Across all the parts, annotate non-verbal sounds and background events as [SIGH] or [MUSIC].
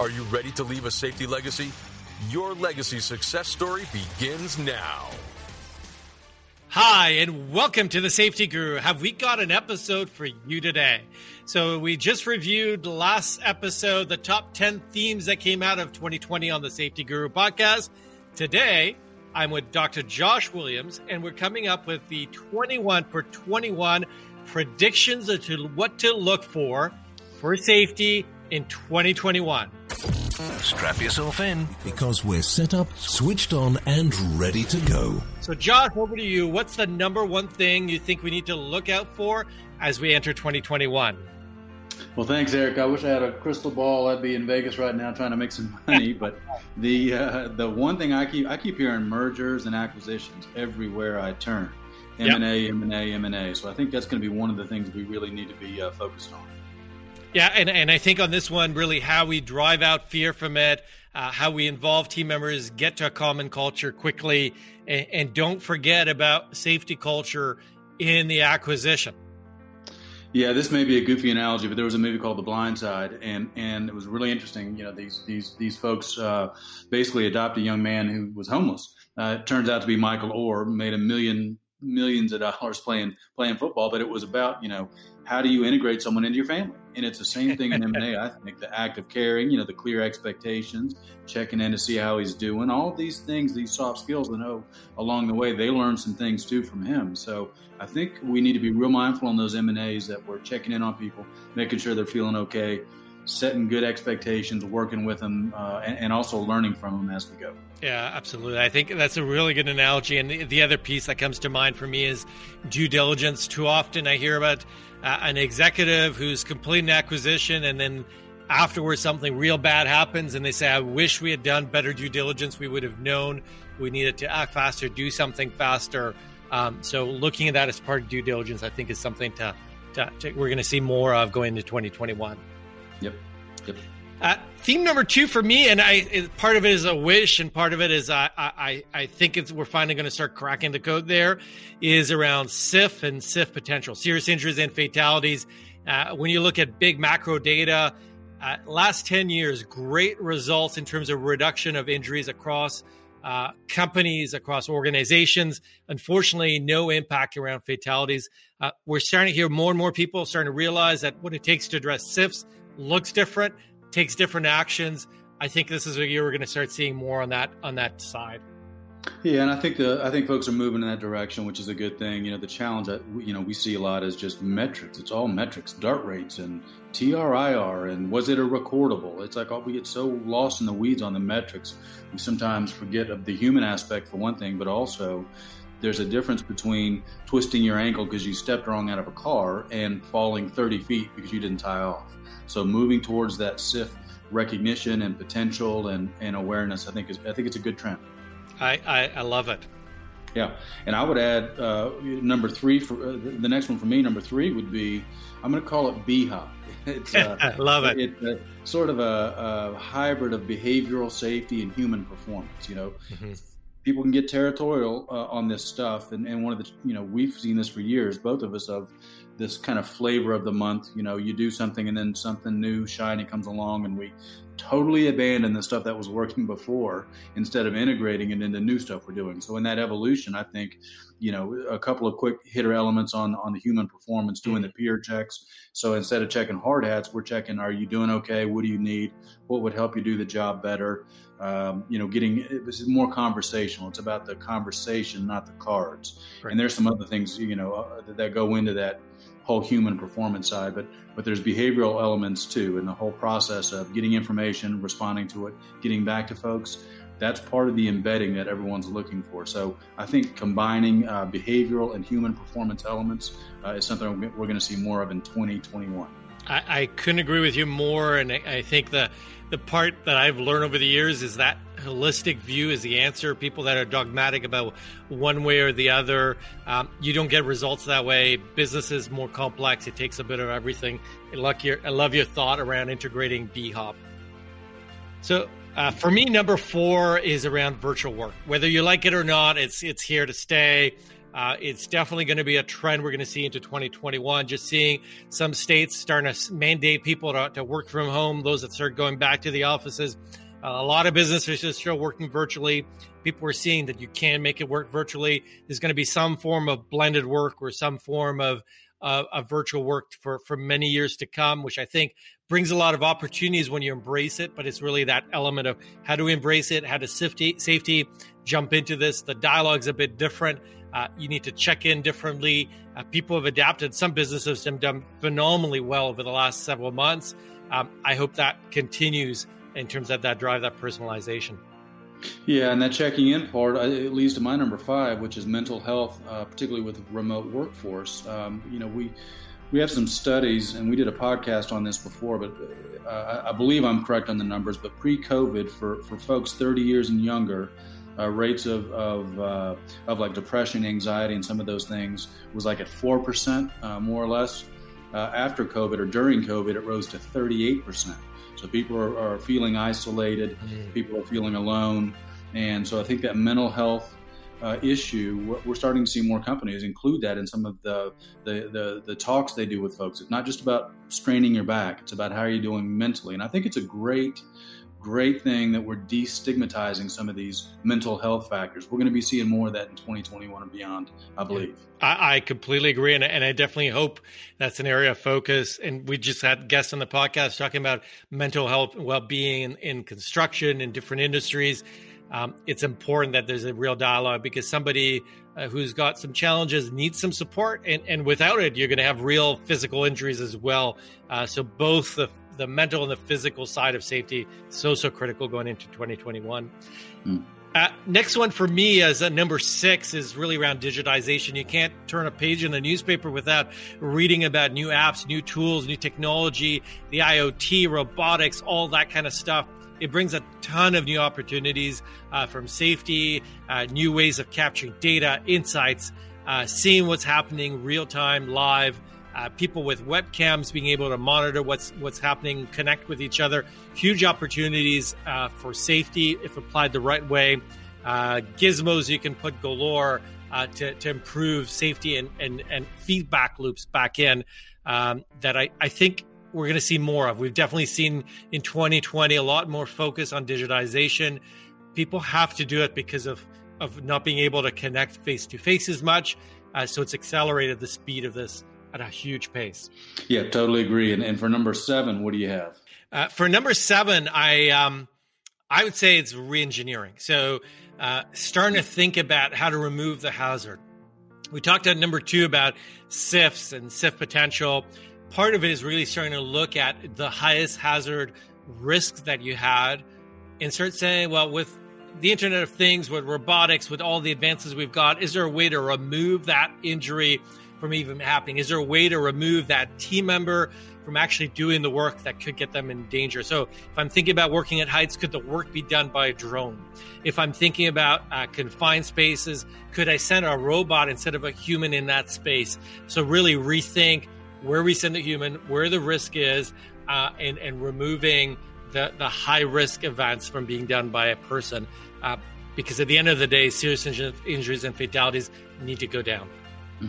Are you ready to leave a safety legacy? Your legacy success story begins now. Hi, and welcome to the Safety Guru. Have we got an episode for you today? So, we just reviewed last episode the top 10 themes that came out of 2020 on the Safety Guru podcast. Today, I'm with Dr. Josh Williams, and we're coming up with the 21 for 21 predictions of what to look for for safety in 2021. Strap yourself in because we're set up, switched on, and ready to go. So, Josh, over to you. What's the number one thing you think we need to look out for as we enter 2021? Well, thanks, Eric. I wish I had a crystal ball. I'd be in Vegas right now trying to make some money. [LAUGHS] but the uh, the one thing I keep I keep hearing mergers and acquisitions everywhere I turn. M and A, M and A, M and A. So I think that's going to be one of the things we really need to be uh, focused on. Yeah, and, and I think on this one, really how we drive out fear from it, uh, how we involve team members, get to a common culture quickly, and, and don't forget about safety culture in the acquisition. Yeah, this may be a goofy analogy, but there was a movie called The Blind Side, and and it was really interesting. You know, these these these folks uh, basically adopt a young man who was homeless. Uh, it turns out to be Michael Oher, made a million millions of dollars playing playing football, but it was about you know how do you integrate someone into your family? And it's the same thing in M&A. I think the act of caring, you know, the clear expectations, checking in to see how he's doing, all these things, these soft skills, and oh, along the way they learn some things too from him. So I think we need to be real mindful on those M&As that we're checking in on people, making sure they're feeling okay, setting good expectations, working with them, uh, and, and, also learning from them as we go. Yeah, absolutely. I think that's a really good analogy. And the, the other piece that comes to mind for me is due diligence. Too often I hear about uh, an executive who's completing an acquisition and then afterwards something real bad happens and they say, I wish we had done better due diligence. We would have known we needed to act faster, do something faster. Um, so looking at that as part of due diligence, I think is something to, to, to we're going to see more of going into 2021. Yep. Yep. Uh, theme number two for me, and I part of it is a wish, and part of it is I I, I think it's we're finally going to start cracking the code. There is around SIF and SIF potential, serious injuries and fatalities. Uh, when you look at big macro data, uh, last ten years, great results in terms of reduction of injuries across uh, companies, across organizations. Unfortunately, no impact around fatalities. Uh, we're starting to hear more and more people starting to realize that what it takes to address SIFs looks different, takes different actions. I think this is a year we're going to start seeing more on that on that side. Yeah, and I think the I think folks are moving in that direction, which is a good thing. You know, the challenge that you know we see a lot is just metrics. It's all metrics, DART rates and TRIR, and was it a recordable? It's like oh, we get so lost in the weeds on the metrics, we sometimes forget of the human aspect for one thing, but also there's a difference between twisting your ankle because you stepped wrong out of a car and falling 30 feet because you didn't tie off. So moving towards that SIF recognition and potential and, and awareness, I think is I think it's a good trend. I, I, I love it. Yeah, and I would add uh, number three for uh, the next one for me. Number three would be I'm going to call it BHOP. [LAUGHS] It's uh, [LAUGHS] love it. It's a, sort of a, a, hybrid of behavioral safety and human performance. You know, mm-hmm. People can get territorial uh, on this stuff, and, and one of the you know we've seen this for years, both of us of this kind of flavor of the month. You know, you do something and then something new, shiny comes along, and we totally abandon the stuff that was working before instead of integrating it into new stuff we're doing. So in that evolution, I think, you know, a couple of quick hitter elements on on the human performance, doing the peer checks. So instead of checking hard hats, we're checking: Are you doing okay? What do you need? What would help you do the job better? Um, you know, getting this is more conversational. It's about the conversation, not the cards. Right. And there's some other things, you know, uh, that go into that whole human performance side, but but there's behavioral elements too, in the whole process of getting information, responding to it, getting back to folks. That's part of the embedding that everyone's looking for. So I think combining uh, behavioral and human performance elements uh, is something we're going to see more of in 2021. I, I couldn't agree with you more, and I, I think the the part that I've learned over the years is that holistic view is the answer. People that are dogmatic about one way or the other, um, you don't get results that way. Business is more complex. It takes a bit of everything. I love your, I love your thought around integrating B Hop. So uh, for me, number four is around virtual work. Whether you like it or not, it's it's here to stay. Uh, it's definitely going to be a trend we're going to see into 2021. Just seeing some states starting to mandate people to, to work from home, those that start going back to the offices. Uh, a lot of businesses are still working virtually. People are seeing that you can make it work virtually. There's going to be some form of blended work or some form of of virtual work for for many years to come, which I think brings a lot of opportunities when you embrace it. But it's really that element of how do we embrace it, how to safety safety jump into this. The dialogue's a bit different. Uh, you need to check in differently. Uh, people have adapted. Some businesses have done phenomenally well over the last several months. Um, I hope that continues in terms of that drive, that personalization. Yeah, and that checking in part, uh, it leads to my number five, which is mental health, uh, particularly with remote workforce. Um, you know, we we have some studies, and we did a podcast on this before, but uh, I believe I'm correct on the numbers. But pre-COVID, for for folks 30 years and younger, uh, rates of of, uh, of like depression, anxiety, and some of those things was like at four percent, uh, more or less. after COVID or during COVID, it rose to 38 percent. So people are, are feeling isolated, mm. people are feeling alone. And so I think that mental health uh, issue, we're starting to see more companies include that in some of the, the, the, the, talks they do with folks. It's not just about straining your back, it's about how are you doing mentally. And I think it's a great great thing that we're destigmatizing some of these mental health factors. We're going to be seeing more of that in 2021 and beyond, I believe. I, I completely agree. And, and, I definitely hope that's an area of focus. And we just had guests on the podcast talking about mental health and well being in, in, construction in different industries. Um, it's important that there's a real dialogue because somebody uh, who's got some challenges needs some support. And, and without it, you're going to have real physical injuries as well. Uh, so both the the mental and the physical side of safety so so critical going into 2021. Mm. Uh, next one for me as a number six is really around digitization. You can't turn a page in the newspaper without reading about new apps, new tools, new technology, the IoT, robotics, all that kind of stuff. It brings a ton of new opportunities uh, from safety, uh, new ways of capturing data, insights, uh, seeing what's happening real time, live uh, people with webcams being able to monitor what's what's happening, connect with each other. Huge opportunities uh, for safety if applied the right way. Uh, gizmos you can put galore to, to improve safety and, and, and feedback loops back in um, that I, I think we're going to see more of. We've definitely seen in 2020 a lot more focus on digitization. People have to do it because of, of not being able to connect face to face as much. Uh, so it's accelerated the speed of this at a huge pace. Yeah, totally agree. And, and for number seven, what do you have? Uh, for number seven, I um, I would say it's reengineering. So uh, starting to think about how to remove the hazard. We talked at number two about SIFs and SIF potential. Part of it is really starting to look at the highest hazard risks that you had and start saying, well, with the Internet of Things, with robotics, with all the advances we've got, is there a way to remove that injury from even happening? Is there a way to remove that team member from actually doing the work that could get them in danger? So, if I'm thinking about working at heights, could the work be done by a drone? If I'm thinking about uh, confined spaces, could I send a robot instead of a human in that space? So, really rethink where we send the human, where the risk is, uh, and, and removing the, the high risk events from being done by a person. Uh, because at the end of the day, serious injuries and fatalities need to go down. [LAUGHS]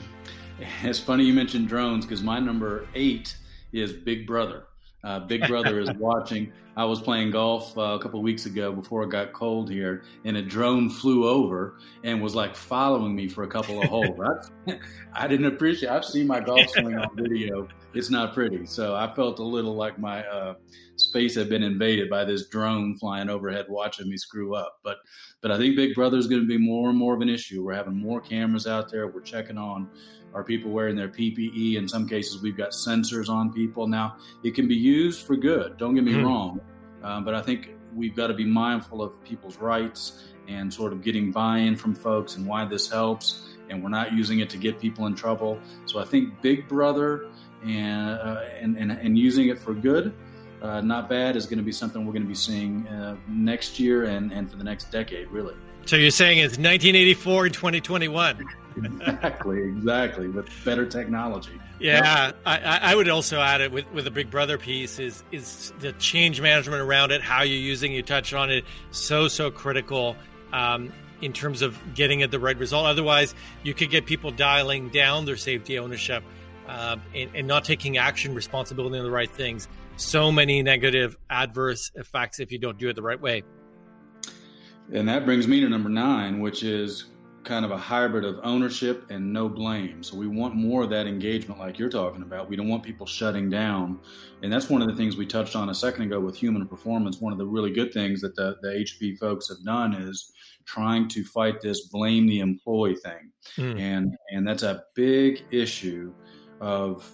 It's funny you mentioned drones because my number eight is Big Brother. Uh, Big Brother is [LAUGHS] watching. I was playing golf uh, a couple weeks ago before it got cold here, and a drone flew over and was like following me for a couple of holes. I, [LAUGHS] I didn't appreciate. I've seen my golf swing on video. It's not pretty, so I felt a little like my uh, space had been invaded by this drone flying overhead, watching me screw up. But but I think Big Brother is going to be more and more of an issue. We're having more cameras out there. We're checking on are people wearing their PPE? In some cases, we've got sensors on people. Now, it can be used for good, don't get me mm. wrong, uh, but I think we've got to be mindful of people's rights and sort of getting buy in from folks and why this helps. And we're not using it to get people in trouble. So I think Big Brother and, uh, and, and, and using it for good, uh, not bad, is going to be something we're going to be seeing uh, next year and, and for the next decade, really. So you're saying it's 1984 and 2021. Exactly, exactly, with better technology. Yeah, I, I, would also add it with, with the Big Brother piece is is the change management around it, how you're using. You touched on it, so so critical um, in terms of getting at the right result. Otherwise, you could get people dialing down their safety ownership uh, and, and not taking action, responsibility on the right things. So many negative adverse effects if you don't do it the right way. And that brings me to number nine, which is kind of a hybrid of ownership and no blame. So we want more of that engagement, like you're talking about. We don't want people shutting down. And that's one of the things we touched on a second ago with human performance. One of the really good things that the, the HP folks have done is trying to fight this blame the employee thing. Mm. And and that's a big issue of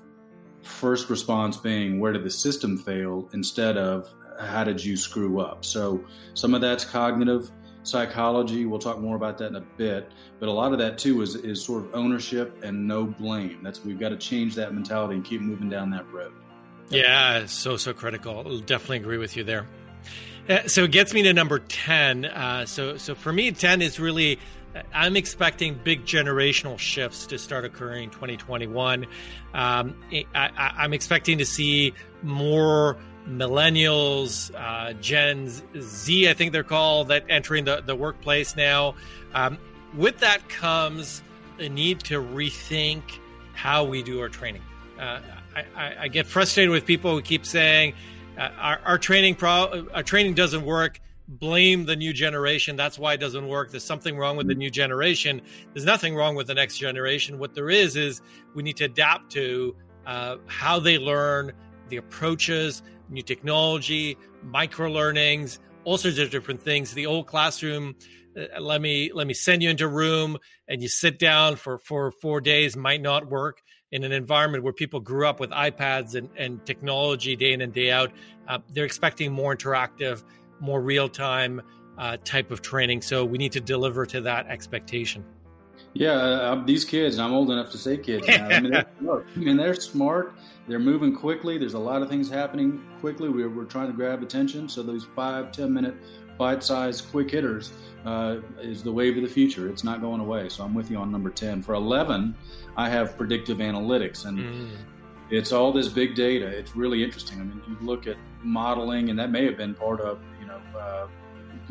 first response being where did the system fail instead of how did you screw up. So some of that's cognitive psychology. We'll talk more about that in a bit. But a lot of that too is is sort of ownership and no blame. That's we've got to change that mentality and keep moving down that road. Yeah, so so critical. Definitely agree with you there. Uh, so it gets me to number ten. Uh, so so for me, ten is really. I'm expecting big generational shifts to start occurring in 2021. Um, I, am expecting to see more millennials, uh, Gen Z, I think they're called, that entering the, the workplace now. Um, with that comes a need to rethink how we do our training. Uh, I, I, I, get frustrated with people who keep saying uh, our, our training pro- our training doesn't work. Blame the new generation. That's why it doesn't work. There's something wrong with the new generation. There's nothing wrong with the next generation. What there is is we need to adapt to uh, how they learn, the approaches, new technology, micro learnings, all sorts of different things. The old classroom, uh, let me let me send you into a room and you sit down for for four days might not work in an environment where people grew up with iPads and, and technology day in and day out. Uh, they're expecting more interactive, more real time uh, type of training. So we need to deliver to that expectation. Yeah, uh, these kids, I'm old enough to say kids now. I mean, they're [LAUGHS] I mean, they're smart. They're moving quickly. There's a lot of things happening quickly. We're, we're trying to grab attention. So those five, ten minute bite-sized quick hitters uh, is the wave of the future. It's not going away. So I'm with you on number 10. For 11, I have predictive analytics. And mm. it's all this big data. It's really interesting. I mean, you look at modeling, and that may have been part of, you know, uh,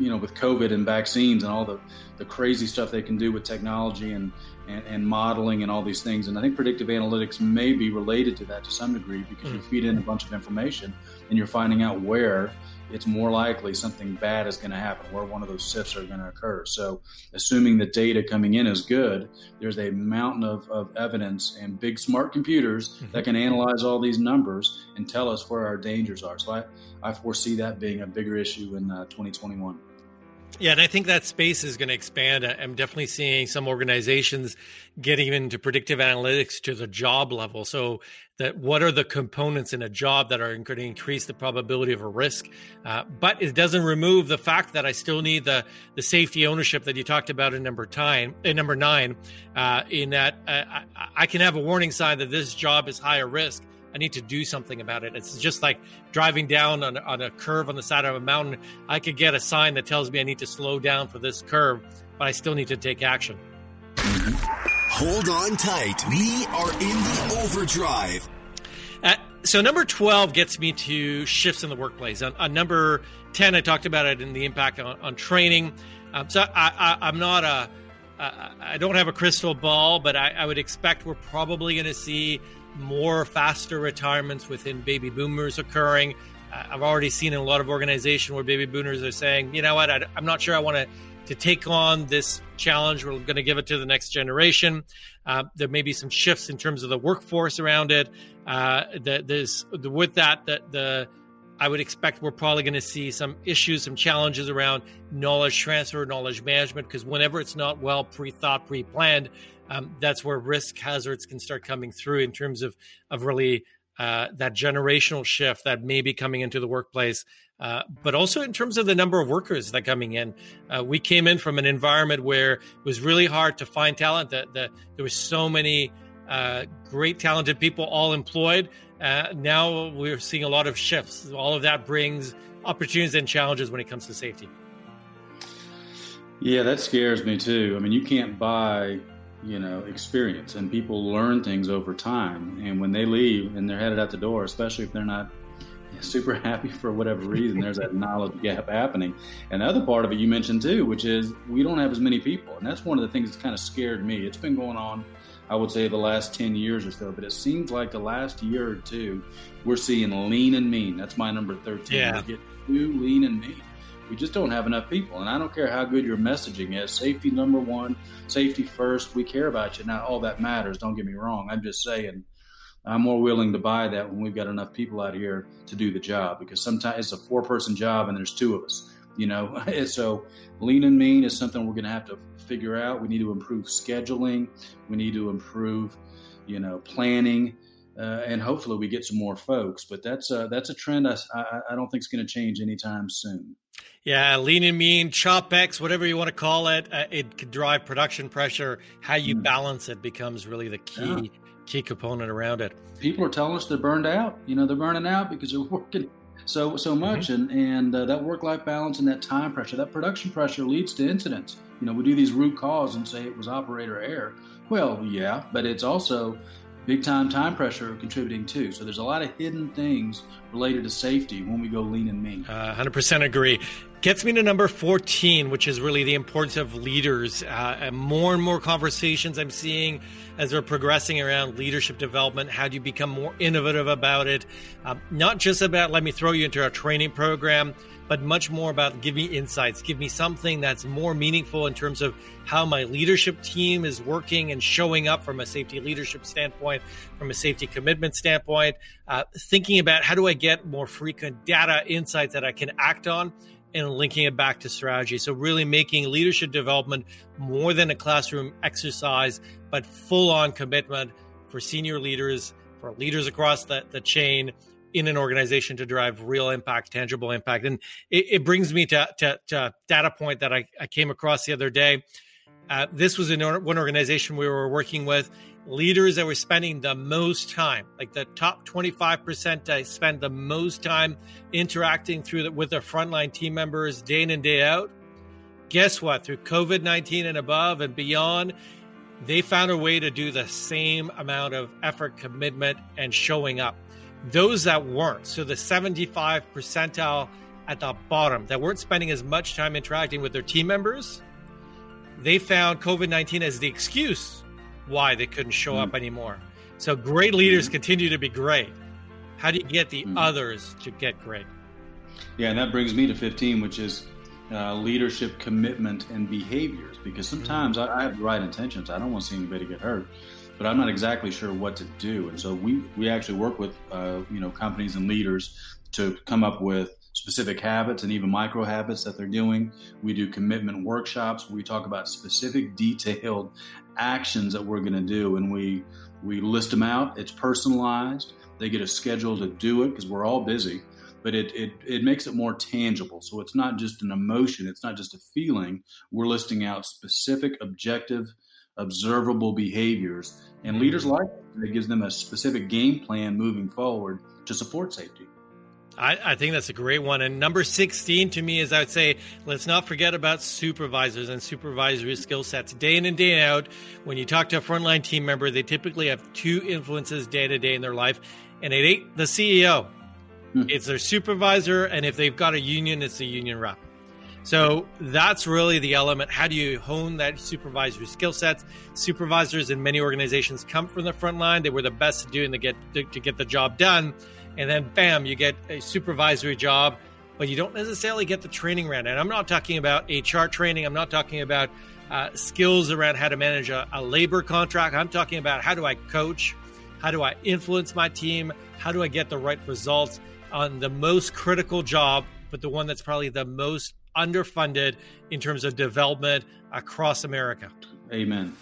you know, with COVID and vaccines and all the, the crazy stuff they can do with technology and, and, and, modeling and all these things. And I think predictive analytics may be related to that to some degree because mm. you feed in a bunch of information and you're finding out where it's more likely something bad is going to happen, where one of those SIFs are going to occur. So, assuming the data coming in is good, there's a mountain of, of evidence and big smart computers mm-hmm. that can analyze all these numbers and tell us where our dangers are. So, I, I foresee that being a bigger issue in uh, 2021. Yeah, and I think that space is going to expand. I'm definitely seeing some organizations getting into predictive analytics to the job level. So, that what are the components in a job that are going to increase the probability of a risk? Uh, but it doesn't remove the fact that I still need the the safety ownership that you talked about in number nine. In number nine, uh, in that uh, I, I can have a warning sign that this job is higher risk I need to do something about it. It's just like driving down on, on a curve on the side of a mountain. I could get a sign that tells me I need to slow down for this curve, but I still need to take action. Hold on tight. We are in the overdrive. Uh, so number 12 gets me to shifts in the workplace. On, on number 10, I talked about it in the impact on, on training. Um, so I, I, I'm not a I don't have a crystal ball, but I, I would expect we're probably going to see more faster retirements within baby boomers occurring. Uh, I've already seen in a lot of organizations where baby boomers are saying, you know what, I, am not sure I want to to take on this challenge. We're going to give it to the next generation. Uh, there may be some shifts in terms of the workforce around it. Uh, the, there's the, with that the, the I would expect we're probably going to see some issues, some challenges around knowledge transfer, knowledge management, because whenever it's not well pre thought, pre planned, um, that's where risk hazards can start coming through in terms of of really uh, that generational shift that may be coming into the workplace, uh, but also in terms of the number of workers that are coming in. Uh, we came in from an environment where it was really hard to find talent. That the, there was so many uh, great, talented people, all employed. Uh, now we're seeing a lot of shifts. All of that brings opportunities and challenges when it comes to safety. Yeah, that scares me too. I mean, you can't buy, you know, experience, and people learn things over time. And when they leave and they're headed out the door, especially if they're not [LAUGHS] super happy for whatever reason, there's that knowledge gap happening. And the other part of it you mentioned too, which is we don't have as many people, and that's one of the things that's kind of scared me. It's been going on I would say the last 10 years or so, but it seems like the last year or two, we're seeing lean and mean. That's my number 13. Yeah. We get too lean and mean. We just don't have enough people. And I don't care how good your messaging is. Safety number one, safety first. We care about you. Now, all that matters. Don't get me wrong. I'm just saying I'm more willing to buy that when we've got enough people out here to do the job because sometimes it's a four person job and there's two of us you know [LAUGHS] so lean and mean is something we're going to have to figure out we need to improve scheduling we need to improve you know planning uh, and hopefully we get some more folks but that's a that's a trend i, I, I don't think is going to change anytime soon yeah, lean and mean, chop X, whatever you want to call it, uh, it could drive production pressure. How you mm. balance it becomes really the key yeah. key component around it. People are telling us they're burned out. You know, they're burning out because they're [LAUGHS] working so so much, mm-hmm. and and uh, that work life balance and that time pressure, that production pressure leads to incidents. You know, we do these root cause and say it was operator error. Well, yeah, but it's also big time time pressure contributing too. So there's a lot of hidden things related to safety when we go lean and mean. Uh, 100% agree. Gets me to number 14, which is really the importance of leaders. Uh, and more and more conversations I'm seeing as we're progressing around leadership development. How do you become more innovative about it? Uh, not just about let me throw you into a training program, but much more about give me insights, give me something that's more meaningful in terms of how my leadership team is working and showing up from a safety leadership standpoint, from a safety commitment standpoint, uh, thinking about how do I get more frequent data insights that I can act on and linking it back to strategy. So, really making leadership development more than a classroom exercise, but full on commitment for senior leaders, for leaders across the, the chain in an organization to drive real impact, tangible impact. And it, it brings me to, to, to, data point that I, I came across the other day. Uh, this was in one organization we were working with leaders that were spending the most time, like the top 25% that spend the most time interacting through the, with their frontline team members day in and day out. Guess what? Through COVID 19 and above and beyond, they found a way to do the same amount of effort, commitment, and showing up. Those that weren't, so the 75 percentile at the bottom that weren't spending as much time interacting with their team members, they found COVID 19 as the excuse why they couldn't show mm. up anymore. So great leaders mm. continue to be great. How do you get the mm. others to get great? Yeah, and that brings me to 15, which is uh, leadership commitment and behaviors. Because sometimes I, I have the right intentions. I don't want to see anybody get hurt, but I'm not exactly sure what to do. And so we we actually work with uh, you know companies and leaders to come up with specific habits and even micro habits that they're doing. We do commitment workshops. We talk about specific, detailed actions that we're going to do, and we we list them out. It's personalized. They get a schedule to do it because we're all busy, but it, it it makes it more tangible. So it's not just an emotion. It's not just a feeling. We're listing out specific, objective, observable behaviors, and leaders like it. It gives them a specific game plan moving forward to support safety. I, I, think that's a great one. And number 16 to me is I would say, let's not forget about supervisors and supervisory skill sets. Day in and day out, when you talk to a frontline team member, they typically have two influences day to day in their life, and it ain't the CEO. Hmm. It's their supervisor, and if they've got a union, it's the union rep. So that's really the element. How do you hone that supervisory skill sets? Supervisors in many organizations come from the front line. They were the best at doing to get to, to get the job done and then bam, you get a supervisory job, but you don't necessarily get the training around. And I'm not talking about HR training. I'm not talking about uh, skills around how to manage a, a labor contract. I'm talking about how do I coach? How do I influence my team? How do I get the right results on the most critical job, but the one that's probably the most underfunded in terms of development across America? Amen.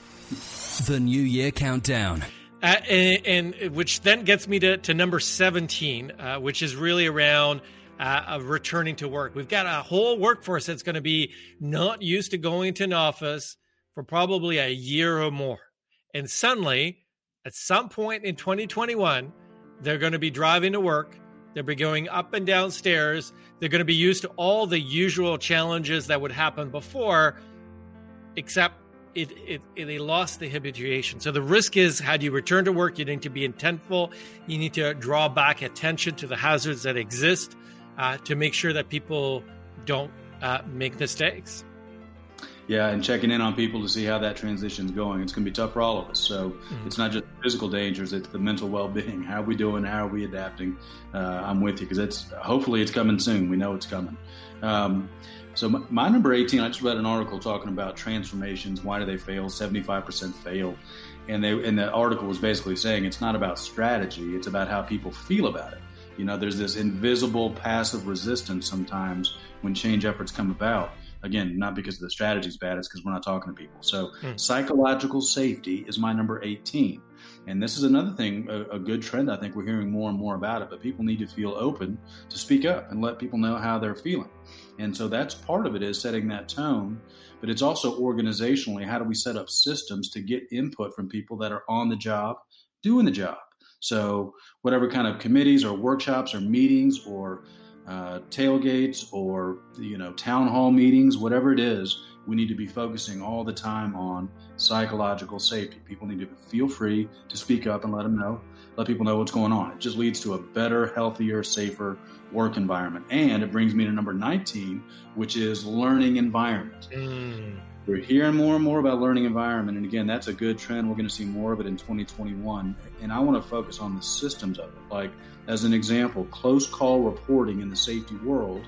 The New Year Countdown. Uh, and, and, which then gets me to, to number 17, uh, which is really around uh, returning to work. We've got a whole workforce that's going to be not used to going to an office for probably a year or more. And suddenly at some point in 2021, they're going to be driving to work. They'll be going up and down stairs. They're going to be used to all the usual challenges that would happen before, except it, it, it, they lost the habituation. So the risk is had you return to work? You need to be intentful. You need to draw back attention to the hazards that exist uh, to make sure that people don't uh, make mistakes. Yeah, and checking in on people to see how that transition is going. It's going to be tough for all of us. So mm-hmm. it's not just physical dangers; it's the mental well-being. How are we doing? How are we adapting? Uh, I'm with you because it's hopefully it's coming soon. We know it's coming. Um, so my, my, number 18, I just read an article talking about transformations. Why do they fail? 75% fail. And they and the article was basically saying it's not about strategy, it's about how people feel about it. You know, there's this invisible passive resistance sometimes when change efforts come about. Again, not because the strategy is bad, it's because we're not talking to people. So, hmm. psychological safety is my number 18. And this is another thing, a, a, good trend. I think we're hearing more and more about it, but people need to feel open to speak up and let people know how they're feeling. And so that's part of it is setting that tone, but it's also organizationally how do we set up systems to get input from people that are on the job, doing the job. So whatever kind of committees or workshops or meetings or uh, tailgates or you know town hall meetings, whatever it is, we need to be focusing all the time on psychological safety. People need to feel free to speak up and let them know, let people know what's going on. It just leads to a better, healthier, safer work environment. And it brings me to number 19, which is learning environment. Mm. We're hearing more and more about learning environment. And again, that's a good trend. We're going to see more of it in 2021. And I want to focus on the systems of it. Like, as an example, close call reporting in the safety world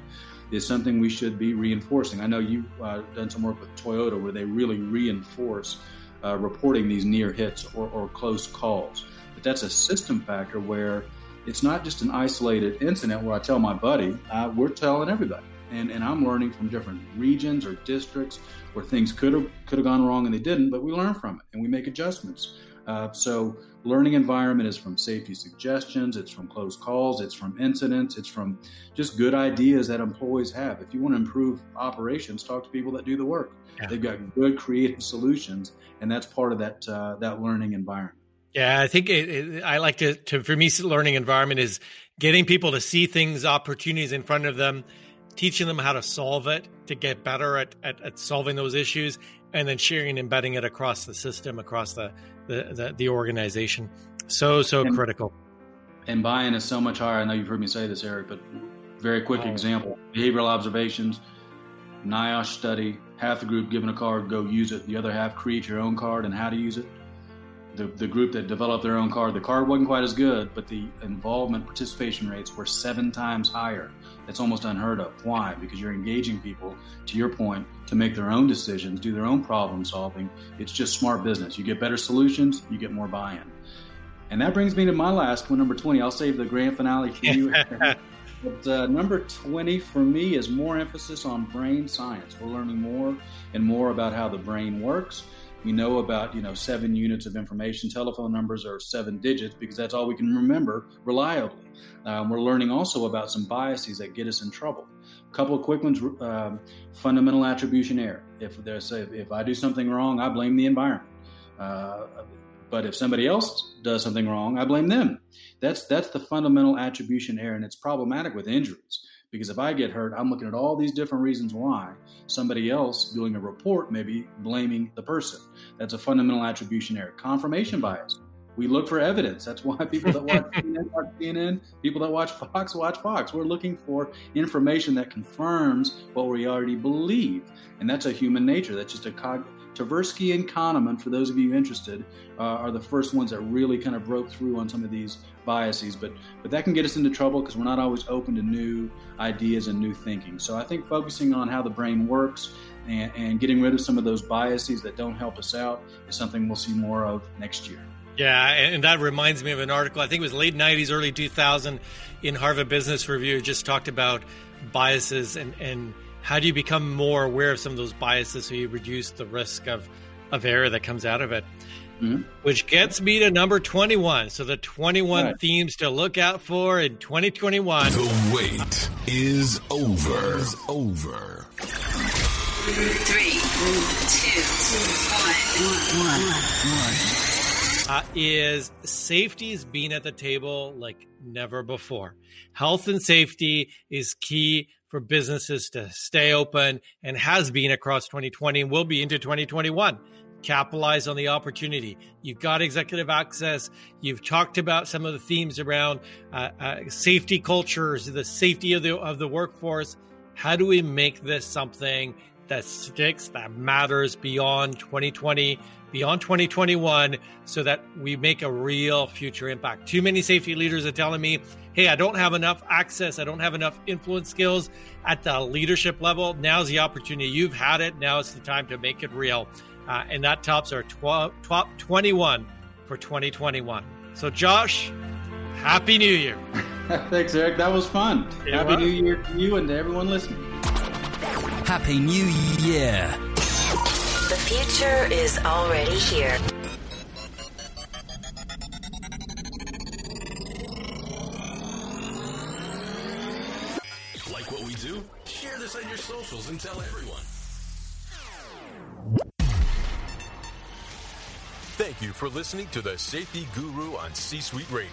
is something we should be reinforcing. I know you've uh, done some work with Toyota where they really reinforce uh, reporting these near hits or, or close calls. But that's a system factor where it's not just an isolated incident where I tell my buddy, uh, we're telling everybody. And, and I'm learning from different regions or districts where things could have could have gone wrong and they didn't, but we learn from it and we make adjustments. Uh, so learning environment is from safety suggestions, it's from close calls, it's from incidents, it's from just good ideas that employees have. If you want to improve operations, talk to people that do the work. Yeah. They've got good creative solutions, and that's part of that uh, that learning environment. Yeah, I think it, it, I like to, to, for me, learning environment is getting people to see things, opportunities in front of them, teaching them how to solve it, to get better at, at, at solving those issues, and then sharing and embedding it across the system, across the, the, the, the organization. So, so and, critical. And buy-in is so much higher. I know you've heard me say this, Eric, but very quick oh. example, behavioral observations, NIOSH study, half the group given a card, go use it. The other half create your own card and how to use it the, the group that developed their own card, the card wasn't quite as good, but the involvement participation rates were seven times higher. That's almost unheard of. Why? Because you're engaging people, to your point, to make their own decisions, do their own problem solving. It's just smart business. You get better solutions, you get more buy in. And that brings me to my last one, number 20. I'll save the grand finale for you. [LAUGHS] but uh, number 20 for me is more emphasis on brain science. We're learning more and more about how the brain works we know about you know seven units of information. Telephone numbers are seven digits because that's all we can remember reliably. Um, we're learning also about some biases that get us in trouble. A couple of quick ones um, fundamental attribution error. If there's a, if i do something wrong i blame the environment. Uh, but if somebody else does something wrong i blame them. That's that's the fundamental attribution error and it's problematic with injuries because if I get hurt, I'm looking at all these different reasons why somebody else doing a report maybe blaming the person. That's a fundamental attribution error. Confirmation bias. We look for evidence. That's why people that watch [LAUGHS] CNN watch CNN, people that watch Fox watch Fox. We're looking for information that confirms what we already believe. And that's a human nature. That's just a cog- Tversky and Kahneman, for those of you interested, uh, are the first ones that really kind of broke through on some of these biases. But but that can get us into trouble because we're not always open to new ideas and new thinking. So I think focusing on how the brain works and, and getting rid of some of those biases that don't help us out is something we'll see more of next year. Yeah, and that reminds me of an article. I think it was late '90s, early 2000, in Harvard Business Review. Just talked about biases and and how do you become more aware of some of those biases so you reduce the risk of, of error that comes out of it? Mm-hmm. Which gets me to number 21. So the 21 right. themes to look out for in 2021. The wait is over. Is over. Three, two, one, one. uh, is safety is being at the table like never before. Health and safety is key for businesses to stay open and has been across 2020 and will be into 2021 capitalize on the opportunity. You've got executive access. You've talked about some of the themes around uh, uh, safety cultures, the safety of the of the workforce. How do we make this something that sticks, that matters beyond 2020, beyond 2021, so that we make a real future impact? Too many safety leaders are telling me, "Hey, I don't have enough access. I don't have enough influence skills at the leadership level." Now's the opportunity. You've had it. Now it's the time to make it real uh, and that tops our tw- top 21 for 2021. So, Josh, Happy New Year. [LAUGHS] Thanks, Eric. That was fun. It Happy was. New Year to you and to everyone listening. Happy New Year. The future is already here. Socials and tell everyone. Thank you for listening to the Safety Guru on C Suite Radio.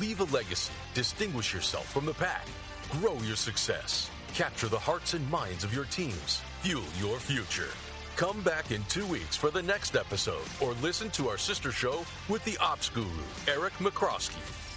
Leave a legacy, distinguish yourself from the pack, grow your success, capture the hearts and minds of your teams, fuel your future. Come back in two weeks for the next episode or listen to our sister show with the Ops Guru, Eric Michrowski.